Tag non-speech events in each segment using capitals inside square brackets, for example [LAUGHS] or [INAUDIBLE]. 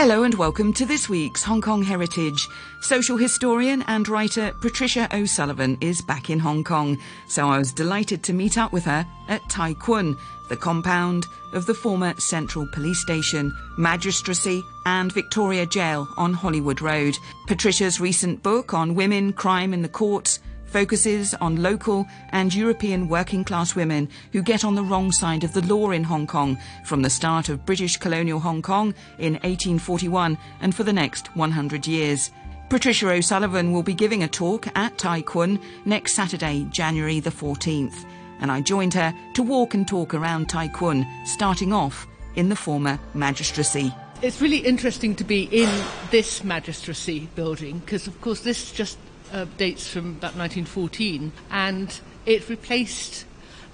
Hello and welcome to this week's Hong Kong Heritage. Social historian and writer Patricia O'Sullivan is back in Hong Kong, so I was delighted to meet up with her at Tai Kwun, the compound of the former Central Police Station, Magistracy and Victoria Jail on Hollywood Road. Patricia's recent book on women, crime in the courts, focuses on local and European working class women who get on the wrong side of the law in Hong Kong from the start of British colonial Hong Kong in 1841 and for the next 100 years. Patricia O'Sullivan will be giving a talk at Tai Kwun next Saturday, January the 14th. And I joined her to walk and talk around Tai Kwun, starting off in the former magistracy. It's really interesting to be in this magistracy building because, of course, this just uh, dates from about 1914, and it replaced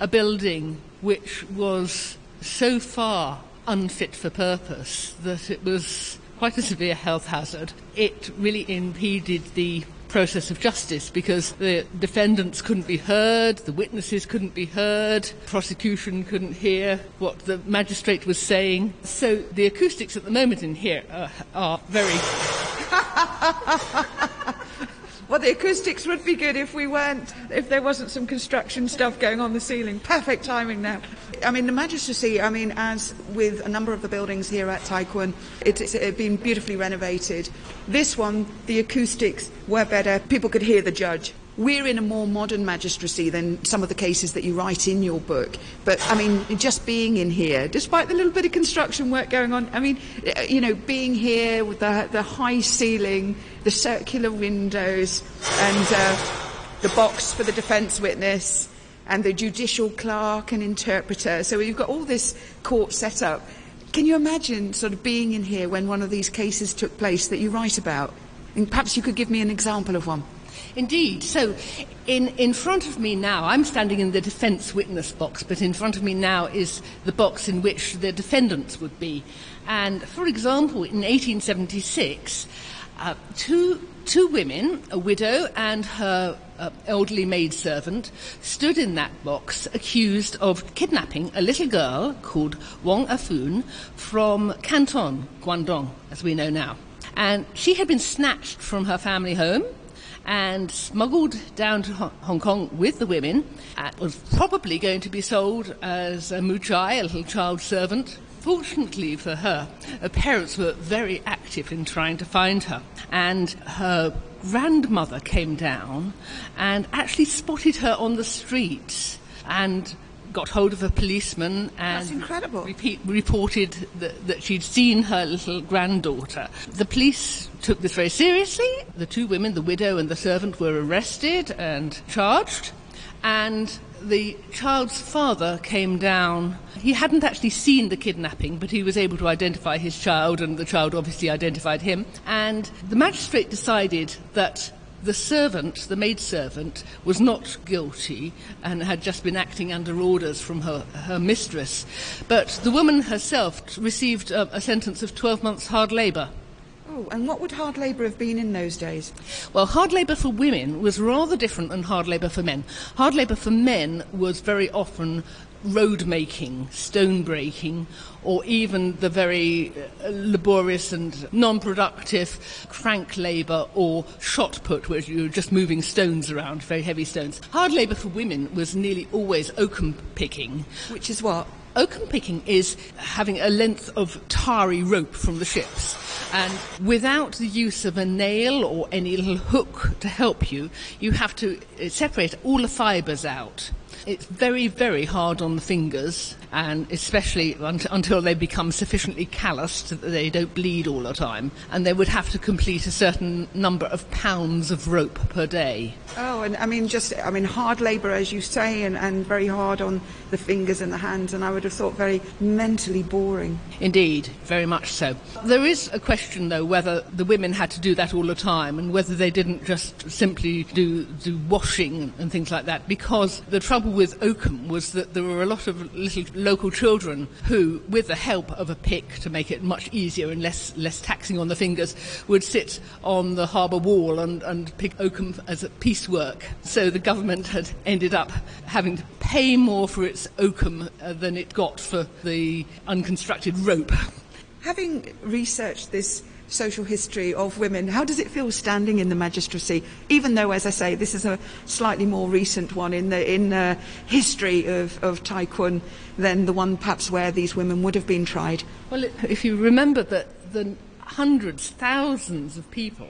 a building which was so far unfit for purpose that it was quite a severe health hazard. It really impeded the process of justice because the defendants couldn't be heard, the witnesses couldn't be heard, prosecution couldn't hear what the magistrate was saying. So the acoustics at the moment in here are, are very [LAUGHS] [LAUGHS] Well, the acoustics would be good if we weren't, if there wasn't some construction stuff going on the ceiling. Perfect timing now. I mean, the magistracy, I mean, as with a number of the buildings here at Tai Kwun, it, it's it been beautifully renovated. This one, the acoustics were better. People could hear the judge we're in a more modern magistracy than some of the cases that you write in your book. But I mean, just being in here, despite the little bit of construction work going on, I mean, uh, you know, being here with the, the high ceiling, the circular windows, and uh, the box for the defence witness, and the judicial clerk and interpreter. So you've got all this court set up. Can you imagine sort of being in here when one of these cases took place that you write about? And perhaps you could give me an example of one. Indeed. So, in, in front of me now, I'm standing in the defence witness box, but in front of me now is the box in which the defendants would be. And, for example, in 1876, uh, two, two women, a widow and her uh, elderly maidservant, stood in that box accused of kidnapping a little girl called Wong Afun from Canton, Guangdong, as we know now. And she had been snatched from her family home and smuggled down to Hong Kong with the women. Uh, was probably going to be sold as a mui tsai, a little child servant. Fortunately for her, her parents were very active in trying to find her, and her grandmother came down and actually spotted her on the street and got hold of a policeman and repeat, reported that, that she'd seen her little granddaughter. The police took this very seriously. The two women, the widow and the servant, were arrested and charged. And the child's father came down. He hadn't actually seen the kidnapping, but he was able to identify his child, and the child obviously identified him. And the magistrate decided that the servant, the maidservant, was not guilty and had just been acting under orders from her, her mistress. But the woman herself received a, a sentence of 12 months hard labour. Oh, and what would hard labour have been in those days? Well, hard labour for women was rather different than hard labour for men. Hard labour for men was very often road making, stone breaking, or even the very uh, laborious and non productive crank labour or shot put, where you're just moving stones around, very heavy stones. Hard labour for women was nearly always oakum picking. Which is what? Oakum picking is having a length of tarry rope from the ships. And without the use of a nail or any little hook to help you, you have to uh, separate all the fibres out. It's very, very hard on the fingers, and especially until they become sufficiently calloused that they don't bleed all the time. And they would have to complete a certain number of pounds of rope per day. Oh, and I mean, just, I mean, hard labour, as you say, and, and very hard on the fingers and the hands, and I would have thought very mentally boring. Indeed, very much so. There is a question, though, whether the women had to do that all the time and whether they didn't just simply do, do washing and things like that, because the trouble with oakum was that there were a lot of little local children who, with the help of a pick to make it much easier and less, less taxing on the fingers, would sit on the harbour wall and, and pick oakum as a piecework. So the government had ended up having to pay more for its oakum uh, than it got for the unconstructed rope. having researched this social history of women, how does it feel standing in the magistracy? Even though, as I say, this is a slightly more recent one in the in the history of, of than the one perhaps where these women would have been tried. Well, if you remember that the hundreds, thousands of people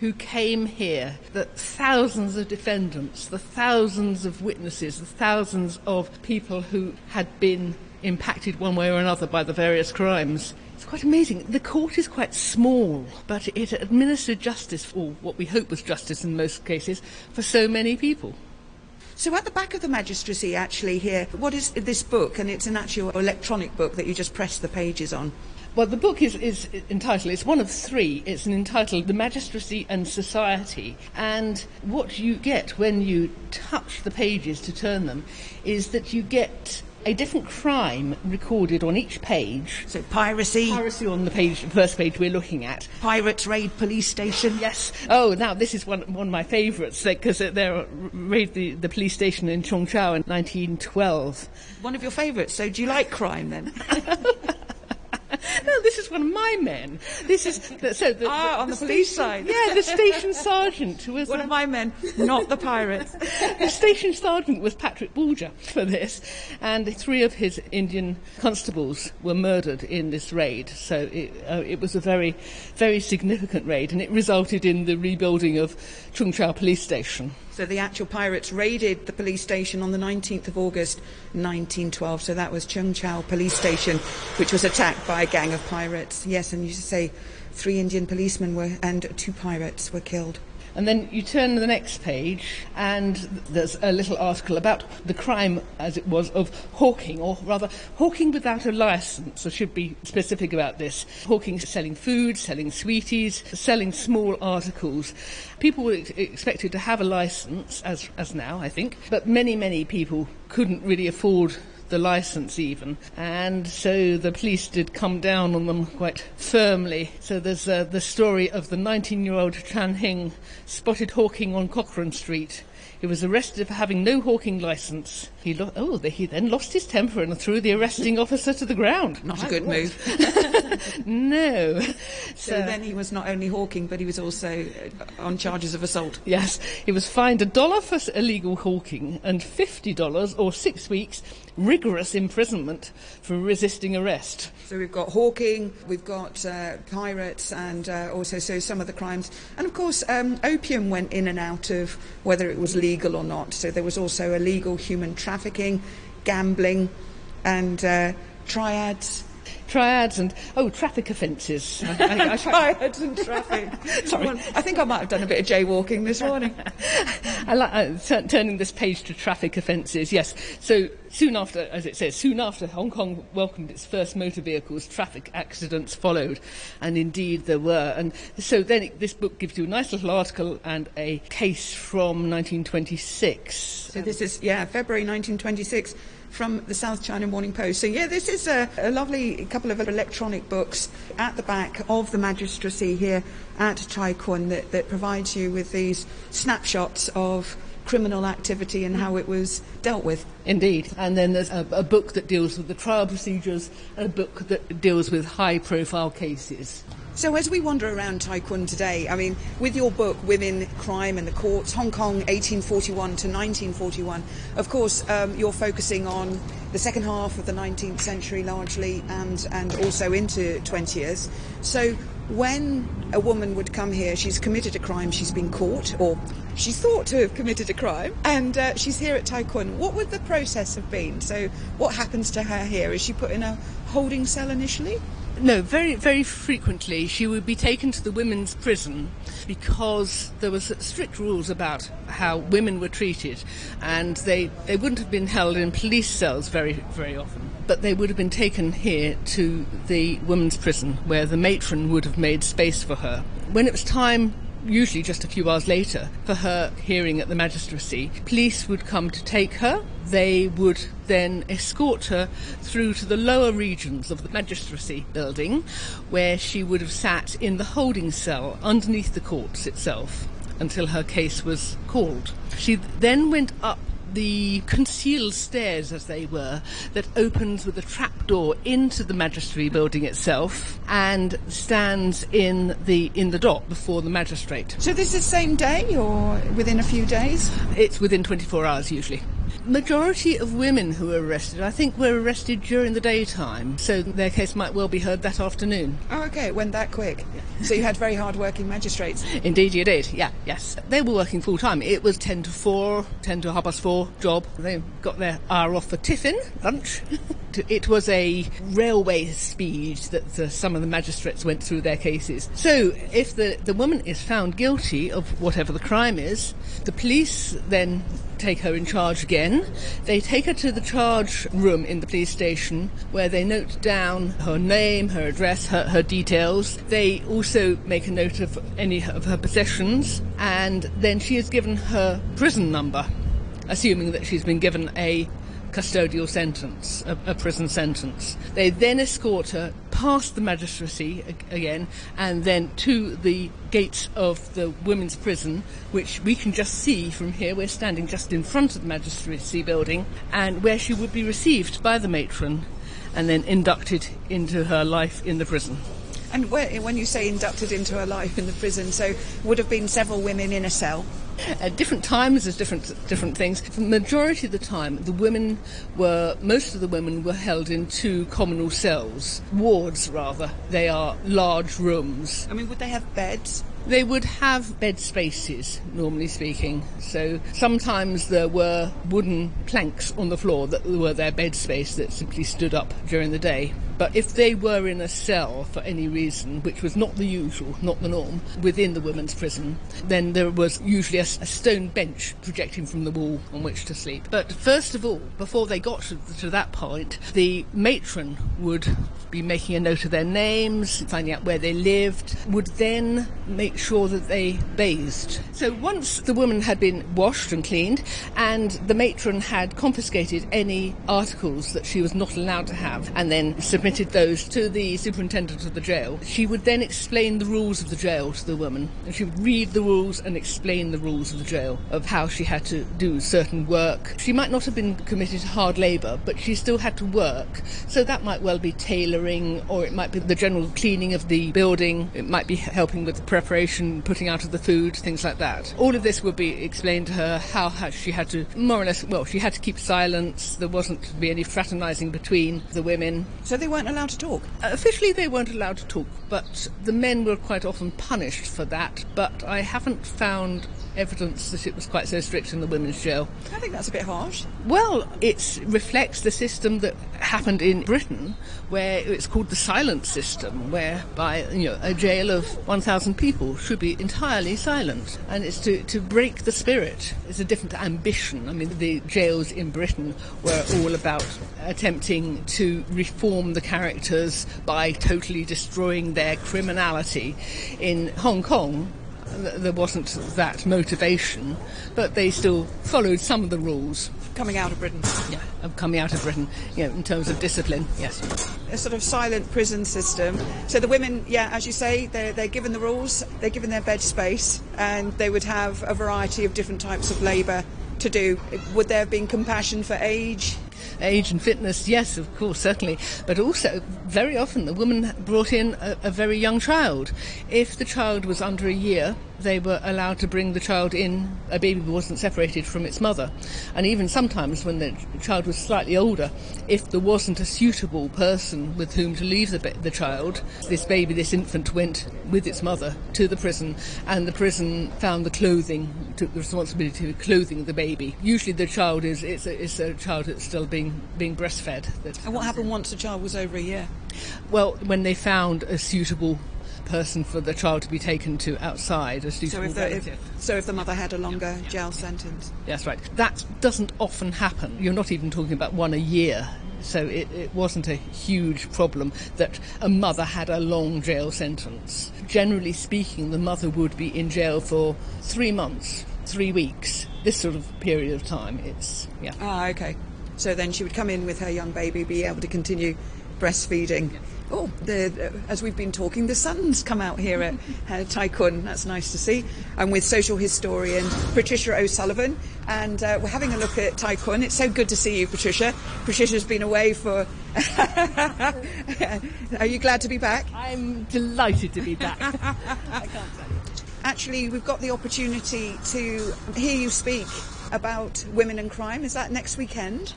who came here, the thousands of defendants, the thousands of witnesses, the thousands of people who had been impacted one way or another by the various crimes. It's quite amazing. The court is quite small, but it administered justice, or what we hope was justice in most cases, for so many people. So at the back of the magistracy, actually, here, what is this book? And it's an actual electronic book that you just press the pages on. Well, the book is, is entitled, it's one of three. It's entitled The Magistracy and Society. And what you get when you touch the pages to turn them is that you get a different crime recorded on each page. So piracy. Piracy on the page, first page we're looking at. Pirates raid police station. Yes. Oh, now this is one, one of my favourites because uh, they raid the, the police station in Cheung Chau in 1912. One of your favourites. So do you like crime then? [LAUGHS] [LAUGHS] no, this is one of my men. This is the, so the, ah, the, on the, the police station, side. Yeah, the [LAUGHS] station sergeant who was one of my men, not the pirates. [LAUGHS] the station sergeant was Patrick Bulger for this, and three of his Indian constables were murdered in this raid. So it, uh, it was a very, very significant raid, and it resulted in the rebuilding of Cheung Chau police station. So the actual pirates raided the police station on the 19th of August 1912. So that was Cheung Chau police station, which was attacked by a gang of pirates. Yes, and you say three Indian policemen were and two pirates were killed. And then you turn to the next page, and there's a little article about the crime, as it was, of hawking, or rather, hawking without a license. I should be specific about this. Hawking, selling food, selling sweeties, selling small articles. People were ex- expected to have a license, as, as now, I think, but many, many people couldn't really afford the license even. And so the police did come down on them quite firmly. So there's uh, the story of the 19 year old Chan Hing spotted hawking on Cochrane Street he was arrested for having no hawking license. He lo- oh, he then lost his temper and threw the arresting officer to the ground. Not a good move. [LAUGHS] [LAUGHS] no. So, so, then he was not only hawking, but he was also uh, on charges of assault. Yes, he was fined a dollar for illegal hawking and fifty dollars or six weeks rigorous imprisonment for resisting arrest. So we've got hawking, we've got uh, pirates, and uh, also so some of the crimes, and of course um, opium went in and out of whether it was legal or not. So there was also illegal human trafficking, gambling, and uh, triads triads and oh traffic offences. [LAUGHS] I, I, triads and traffic. [LAUGHS] Sorry, I think I might have done a bit of jaywalking this morning. [LAUGHS] I like uh, t- turning this page to traffic offences. Yes, so soon after, as it says, soon after Hong Kong welcomed its first motor vehicles, traffic accidents followed, and indeed there were. And so then it, this book gives you a nice little article and a case from 1926. So this is yeah February 1926 from the South China Morning Post. So, yeah, this is a, a lovely couple of electronic books at the back of the magistracy here at Tai that, that provides you with these snapshots of criminal activity and how it was dealt with. Indeed. And then there's a, a, book that deals with the trial procedures and a book that deals with high profile cases. So, as we wander around Tai Kwun today, I mean, with your book, Women, Crime and the Courts, Hong Kong 1841 to 1941, of course, um, you're focusing on the second half of the 19th century largely and, and also into 20th. So, when a woman would come here, she's committed a crime, she's been caught, or she's thought to have committed a crime, and uh, she's here at Tai. What would the process have been? So, what happens to her here? Is she put in a holding cell initially? No, very, very frequently she would be taken to the women's prison because there was strict rules about how women were treated, and they, they wouldn't have been held in police cells very, very often. But they would have been taken here to the women's prison where the matron would have made space for her. When it was time usually just a few hours later, for her hearing at the magistracy, police would come to take her. They would then escort her through to the lower regions of the magistracy building, where she would have sat in the holding cell underneath the courts itself until her case was called. She then went up the concealed stairs, as they were, that opens with a trapdoor into the magistracy building itself and stands in the in the dock before the magistrate. So this is the same day or within a few days? It's within 24 hours usually. Majority of women who were arrested, I think, were arrested during the daytime, so their case might well be heard that afternoon. Oh, okay, it went that quick. So you had very hard-working magistrates. [LAUGHS] Indeed, you did. Yeah, yes. They were working full time. It was 10 to 4, 10 to half past 4 job. They got their hour off for tiffin, lunch. [LAUGHS] it was a railway speed that the, some of the magistrates went through their cases. So if the, the woman is found guilty of whatever the crime is, the police then take her in charge again. They take her to the charge room in the police station where they note down her name, her address, her, her details. They also make a note of any of her possessions and then she is given her prison number, assuming that she's been given a custodial sentence, a, a, prison sentence. They then escort her past the magistracy again and then to the gates of the women's prison, which we can just see from here. We're standing just in front of the magistracy building and where she would be received by the matron and then inducted into her life in the prison. And when you say inducted into her life in the prison, so would have been several women in a cell? At different times, there's different different things. For the majority of the time, the women were most of the women were held in two communal cells, wards rather. They are large rooms. I mean, would they have beds? They would have bed spaces, normally speaking. So sometimes there were wooden planks on the floor that were their bed space that simply stood up during the day. But if they were in a cell for any reason, which was not the usual, not the norm, within the women's prison, then there was usually a, a stone bench projecting from the wall on which to sleep. But first of all, before they got to, to that point, the matron would be making a note of their names, finding out where they lived, would then make sure that they bathed. So once the woman had been washed and cleaned, and the matron had confiscated any articles that she was not allowed to have, and then submitted those to the superintendent of the jail, she would then explain the rules of the jail to the woman. And she would read the rules and explain the rules of the jail, of how she had to do certain work. She might not have been committed to hard labour, but she still had to work. So that might well be tailoring or it might be the general cleaning of the building, it might be helping with the preparation, putting out of the food, things like that. All of this would be explained to her how she had to, more or less, well, she had to keep silence, there wasn't to be any fraternising between the women. So they weren't allowed to talk? Uh, officially, they weren't allowed to talk, but the men were quite often punished for that, but I haven't found evidence that it was quite so strict in the women's jail. I think that's a bit harsh. Well, it reflects the system that happened in Britain, where it's called the silent system, whereby you know a jail of 1,000 people should be entirely silent, and it's to, to break the spirit. It's a different ambition. I mean, the jails in Britain were all about attempting to reform the characters by totally destroying their criminality. In Hong Kong, there wasn't that motivation, but they still followed some of the rules. Coming out of Britain. Yeah, of coming out of Britain, you know, in terms of discipline, yes. A sort of silent prison system. So the women, yeah, as you say, they're, they're given the rules, they're given their bed space, and they would have a variety of different types of labour to do. Would there have been compassion for age? Age and fitness, yes, of course, certainly. But also, very often, the woman brought in a, a very young child. If the child was under a year, they were allowed to bring the child in, a baby wasn't separated from its mother. And even sometimes when the child was slightly older, if there wasn't a suitable person with whom to leave the, the child, this baby, this infant went with its mother to the prison and the prison found the clothing, took the responsibility of clothing the baby. Usually the child is, it's a, it's a child that's still being, being breastfed. And what happened once the child was over a year? Well, when they found a suitable person for the child to be taken to outside, a suitable so if, the, if, so if the mother had a longer jail sentence? Yes, right. That doesn't often happen. You're not even talking about one a year. So it, it wasn't a huge problem that a mother had a long jail sentence. Generally speaking, the mother would be in jail for three months, three weeks, this sort of period of time. It's, yeah. Ah, okay. So then she would come in with her young baby, be able to continue breastfeeding Oh, the, as we've been talking, the sun's come out here at uh, Kwun. That's nice to see. I'm with social historian Patricia O'Sullivan, and uh, we're having a look at Kwun. It's so good to see you, Patricia. Patricia's been away for. [LAUGHS] Are you glad to be back? I'm delighted to be back. [LAUGHS] I can't tell you. Actually, we've got the opportunity to hear you speak about women and crime. Is that next weekend?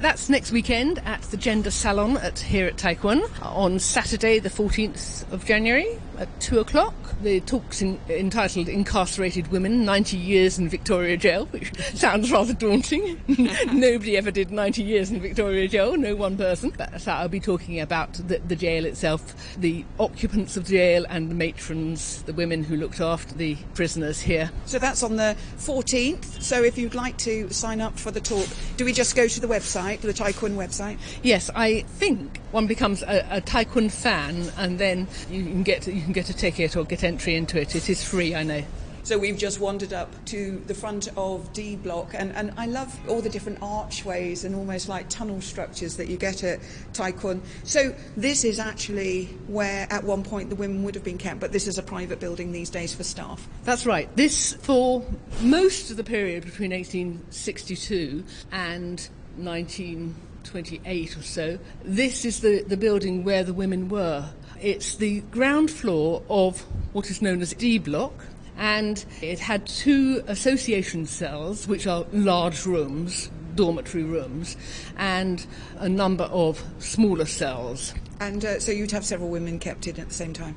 That's next weekend at the Gender Salon at here at Tai Kwun on Saturday, the 14th of January at 2 o'clock. The talk's in, entitled Incarcerated Women 90 Years in Victoria Jail, which [LAUGHS] sounds rather daunting. [LAUGHS] Nobody ever did 90 years in Victoria Jail, no one person. But so I'll be talking about the, the jail itself, the occupants of the jail and the matrons, the women who looked after the prisoners here. So that's on the 14th. So if you'd like to sign up for the talk, do we just go to the website, the Kwun website? Yes, I think one becomes a, a Kwun fan and then you can get you can get a ticket or get entry into it. It is free, I know. So we've just wandered up to the front of D Block, and, and I love all the different archways and almost like tunnel structures that you get at Tai Kwun. So this is actually where at one point the women would have been kept, but this is a private building these days for staff. That's right. This, for most of the period between 1862 and 1928 or so, this is the, the building where the women were. It's the ground floor of what is known as D Block, and it had two association cells, which are large rooms, dormitory rooms, and a number of smaller cells. And uh, so you'd have several women kept in at the same time.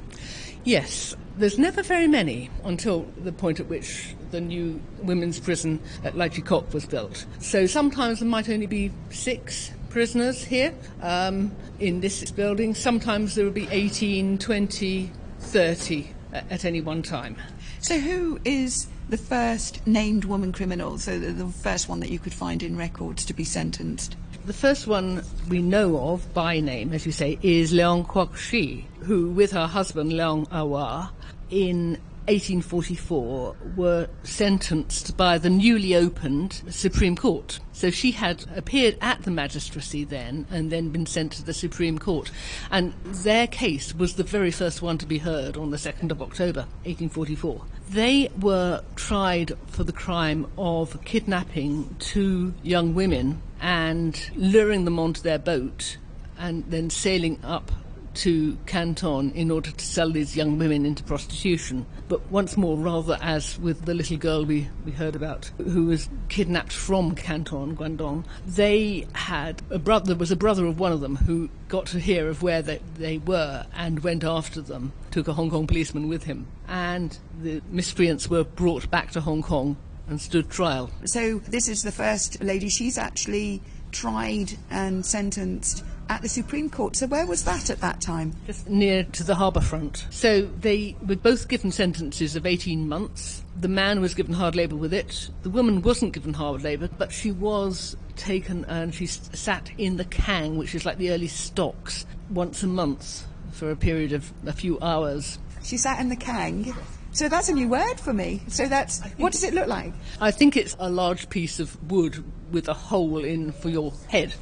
Yes, there's never very many until the point at which the new women's prison at Chi Kok was built. So sometimes there might only be six prisoners here um, in this building. Sometimes there will be 18, 20, 30 at any one time. So who is the first named woman criminal? So the, the first one that you could find in records to be sentenced? The first one we know of by name, as you say, is Leong Kwok Shi, who, with her husband Leong Awa, in 1844 were sentenced by the newly opened Supreme Court. So she had appeared at the magistracy then and then been sent to the Supreme Court. And their case was the very first one to be heard on the 2nd of October 1844. They were tried for the crime of kidnapping two young women and luring them onto their boat and then sailing up to Canton in order to sell these young women into prostitution. But once more, rather as with the little girl we, we heard about who was kidnapped from Canton, Guangdong, they had a brother, there was a brother of one of them who got to hear of where they, they were and went after them, took a Hong Kong policeman with him. And the miscreants were brought back to Hong Kong and stood trial. So this is the first lady. She's actually tried and sentenced at the Supreme Court. So where was that at that time? Just near to the harbour front. So they were both given sentences of 18 months. The man was given hard labour with it. The woman wasn't given hard labour, but she was taken and she sat in the cangue, which is like the early stocks, once a month for a period of a few hours. She sat in the cangue. So that's a new word for me. So that's what does it look like? I think it's a large piece of wood with a hole in for your head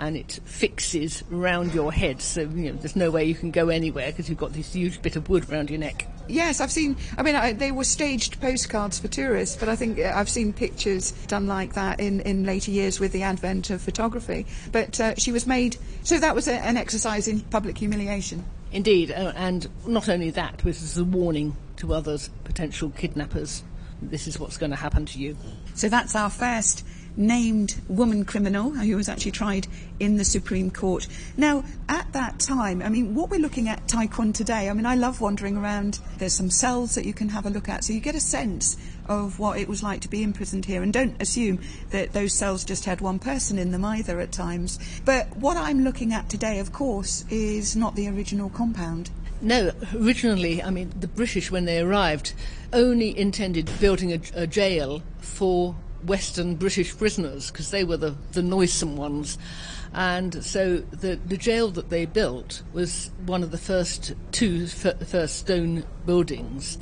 and it fixes round your head. So you know, there's no way you can go anywhere because you've got this huge bit of wood round your neck. Yes, I've seen. I mean, I, they were staged postcards for tourists, but I think uh, I've seen pictures done like that in, in later years with the advent of photography. But uh, she was made. So that was a, an exercise in public humiliation. Indeed, uh, and not only that, this is a warning to others, potential kidnappers. This is what's going to happen to you. So that's our first named woman criminal who was actually tried in the Supreme Court. Now, at that time, I mean, what we're looking at Tai Kwun today, I mean, I love wandering around. There's some cells that you can have a look at, so you get a sense of what it was like to be imprisoned here. And don't assume that those cells just had one person in them either at times. But what I'm looking at today, of course, is not the original compound. No, originally, I mean, the British, when they arrived, only intended building a, a jail for Western British prisoners because they were the, the noisome ones. And so the, the jail that they built was one of the first two f- first stone buildings.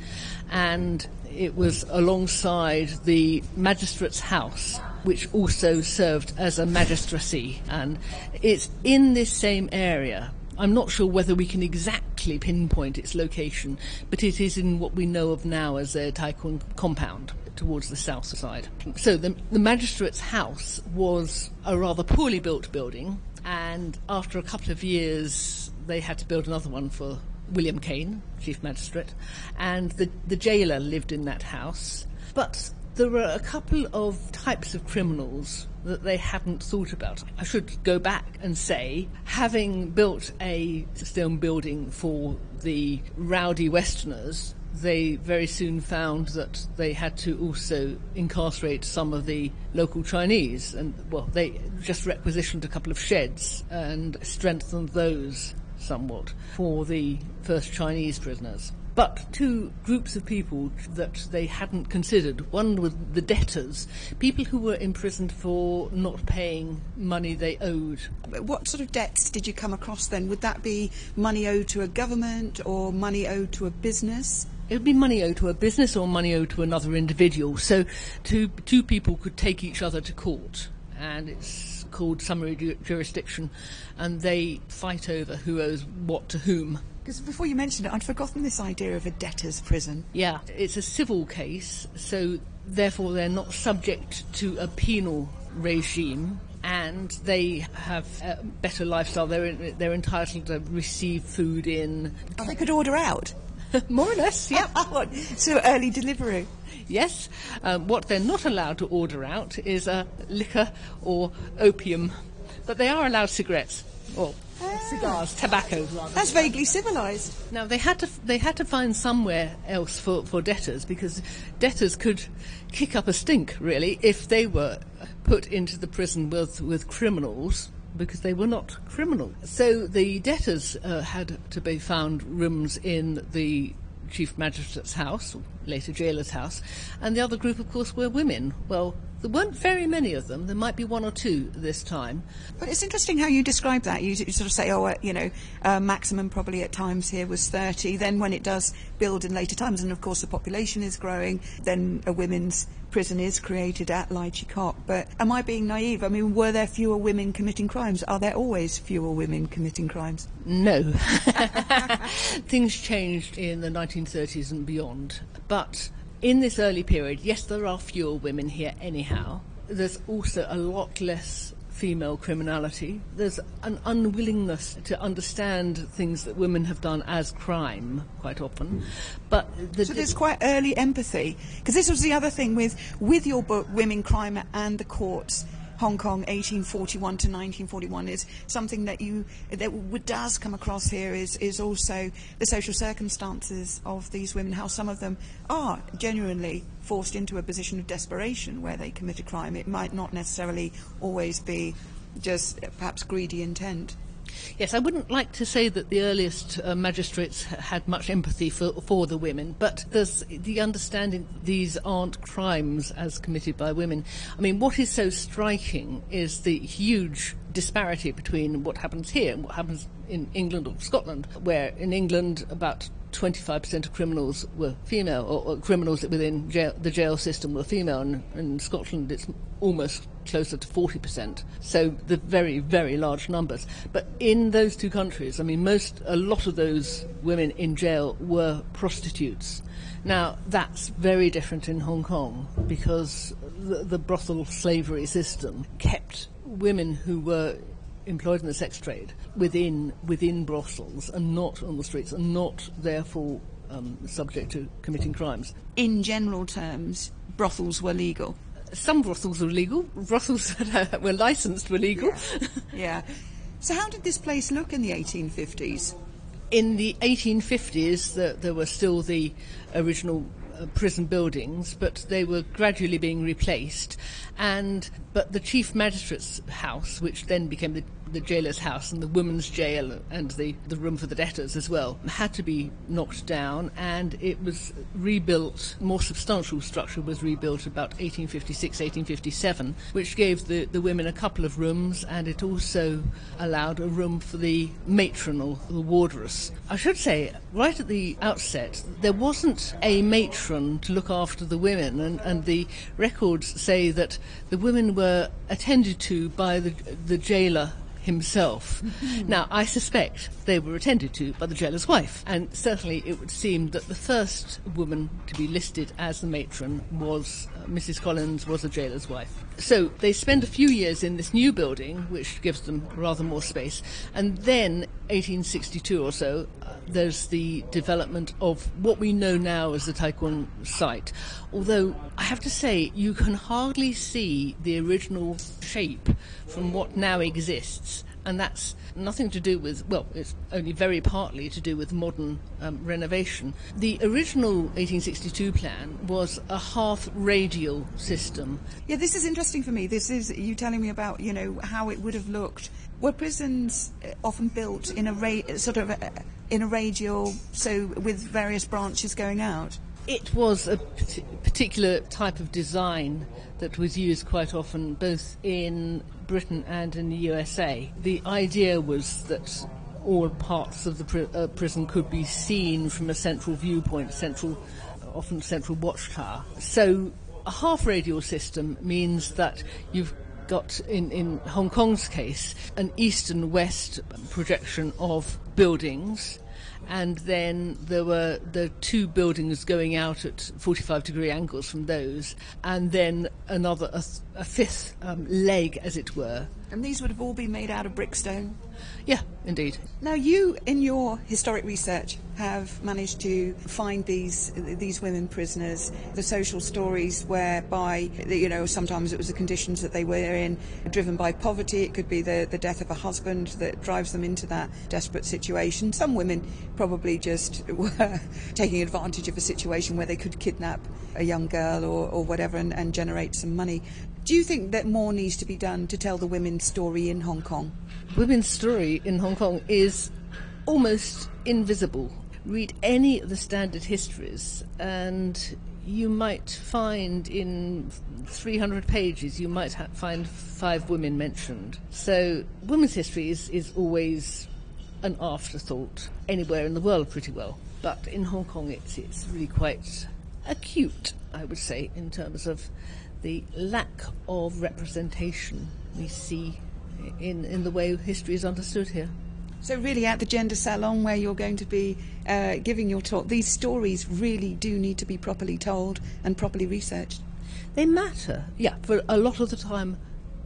And it was alongside the magistrate's house, which also served as a magistracy. And it's in this same area I'm not sure whether we can exactly pinpoint its location, but it is in what we know of now as a Tai Kwun compound towards the south side. So the, the magistrate's house was a rather poorly built building, and after a couple of years, they had to build another one for William Caine, chief magistrate, and the, the jailer lived in that house. But there were a couple of types of criminals that they hadn't thought about. I should go back and say, having built a stone building for the rowdy Westerners, they very soon found that they had to also incarcerate some of the local Chinese. And, well, they just requisitioned a couple of sheds and strengthened those somewhat for the first Chinese prisoners but two groups of people that they hadn't considered. One was the debtors, people who were imprisoned for not paying money they owed. What sort of debts did you come across then? Would that be money owed to a government or money owed to a business? It would be money owed to a business or money owed to another individual. So two, two people could take each other to court, and it's called summary ju- jurisdiction, and they fight over who owes what to whom. Because before you mentioned it, I'd forgotten this idea of a debtor's prison. Yeah, it's a civil case, so therefore they're not subject to a penal regime. And they have a better lifestyle. They're, they're entitled to receive food in. Oh, they could order out? [LAUGHS] More or less, yeah. [LAUGHS] so early delivery. Yes. Um, what they're not allowed to order out is uh, liquor or opium, but they are allowed cigarettes or cigars, tobacco rather. That's vaguely civilised. Now they had to they had to find somewhere else for, for debtors because debtors could kick up a stink really if they were put into the prison with with criminals because they were not criminal. So the debtors uh, had to be found rooms in the chief magistrate's house, later jailer's house, and the other group, of course, were women. Well, there weren't very many of them. There might be one or two this time. But it's interesting how you describe that. You, you sort of say, oh, uh, you know, uh, maximum probably at times here was 30. Then when it does build in later times, and of course the population is growing, then a women's prison is created at Chi Kok. But am I being naive? I mean, were there fewer women committing crimes? Are there always fewer women committing crimes? No. [LAUGHS] Things changed in the 1930s and beyond. But in this early period, yes, there are fewer women here anyhow. There's also a lot less female criminality. There's an unwillingness to understand things that women have done as crime quite often. Hmm. But the so there's quite early empathy because this was the other thing with with your book, Women, Crime and the Courts. Hong Kong 1841 to 1941 is something that you that does come across here is is also the social circumstances of these women how some of them are genuinely forced into a position of desperation where they commit a crime. It might not necessarily always be just perhaps greedy intent Yes, I wouldn't like to say that the earliest uh, magistrates had much empathy for, for the women, but there's the understanding these aren't crimes as committed by women. I mean, what is so striking is the huge disparity between what happens here and what happens in England or Scotland, where in England about 25% of criminals were female, or, or criminals within jail, the jail system were female, and in Scotland it's almost closer to 40%. So the very, very large numbers. But in those two countries, I mean, most, a lot of those women in jail were prostitutes. Now, that's very different in Hong Kong because the, the brothel slavery system kept women who were employed in the sex trade within within brothels and not on the streets and not therefore um, subject to committing crimes. In general terms, brothels were legal. Some brothels were legal. Brothels [LAUGHS] that were licensed were legal. Yeah. yeah. So how did this place look in the 1850s? In the 1850s, the, there were still the original uh, prison buildings, but they were gradually being replaced. And but the chief magistrate's house, which then became the the jailer's house and the women's jail and the, the room for the debtors as well had to be knocked down and it was rebuilt, more substantial structure was rebuilt about 1856, 1857, which gave the, the women a couple of rooms and it also allowed a room for the matron or the wardress. I should say, right at the outset, there wasn't a matron to look after the women and, and the records say that the women were attended to by the, the jailer himself. now, I suspect they were attended to by the jailer's wife, and certainly it would seem that the first woman to be listed as the matron was uh, Mrs. Collins, was the jailer's wife. So they spend a few years in this new building, which gives them rather more space, and then 1862 or so, uh, there's the development of what we know now as the Tai Kwun site. Although I have to say, you can hardly see the original shape from what now exists and that's nothing to do with, well, it's only very partly to do with modern um, renovation. The original 1862 plan was a half radial system. Yeah, this is interesting for me. This is you telling me about, you know, how it would have looked. Were prisons uh, often built in a ra- sort of a, in a radial, so with various branches going out? It was a particular type of design that was used quite often both in Britain and in the USA. The idea was that all parts of the uh, prison could be seen from a central viewpoint, central, often central watchtower. So a half radial system means that you've got, in, in Hong Kong's case, an east and west projection of buildings and then there were the two buildings going out at 45 degree angles from those, and then another, a, a fifth um, leg, as it were. And these would have all been made out of brickstone? Yeah, indeed. Now, you, in your historic research, have managed to find these these women prisoners, the social stories whereby, you know, sometimes it was the conditions that they were in, driven by poverty. It could be the, the death of a husband that drives them into that desperate situation. Some women probably just [LAUGHS] were taking advantage of a situation where they could kidnap a young girl or, or whatever and, and generate some money. Do you think that more needs to be done to tell the women's story in Hong Kong? Women's story in Hong Kong is almost invisible. Read any of the standard histories, and you might find in 300 pages, you might ha- find five women mentioned. So, women's history is, is always an afterthought anywhere in the world, pretty well. But in Hong Kong, it's, it's really quite acute, I would say, in terms of the lack of representation we see in, in the way history is understood here. So, really, at the gender salon where you're going to be uh, giving your talk, these stories really do need to be properly told and properly researched. They matter, yeah. For a lot of the time,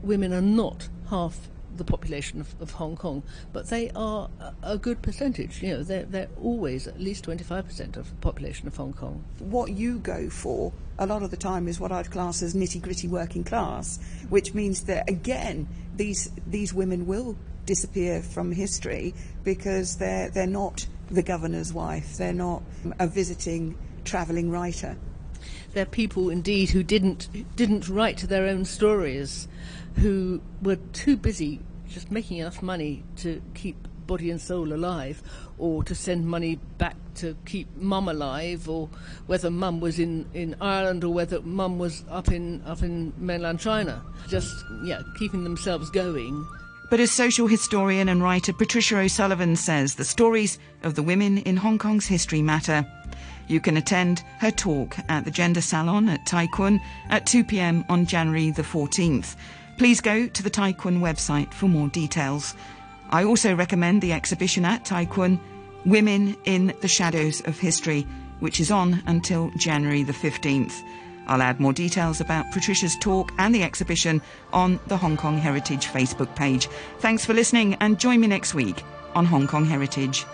women are not half the population of, of Hong Kong, but they are a, a, good percentage. You know, they're, they're always at least 25% of the population of Hong Kong. What you go for a lot of the time is what I'd class as nitty gritty working class, which means that, again, these, these women will disappear from history because they're, they're not the governor's wife, they're not a visiting travelling writer. They're people indeed who didn't, didn't write their own stories who were too busy just making enough money to keep body and soul alive or to send money back to keep mum alive or whether mum was in, in Ireland or whether mum was up in up in mainland China. Just yeah keeping themselves going. But as social historian and writer Patricia O'Sullivan says the stories of the women in Hong Kong's history matter. You can attend her talk at the Gender Salon at Tai Kwun at 2 p.m. on January the 14th Please go to the Tai Kwun website for more details. I also recommend the exhibition at Tai Kwun, Women in the Shadows of History, which is on until January the 15th. I'll add more details about Patricia's talk and the exhibition on the Hong Kong Heritage Facebook page. Thanks for listening and join me next week on Hong Kong Heritage.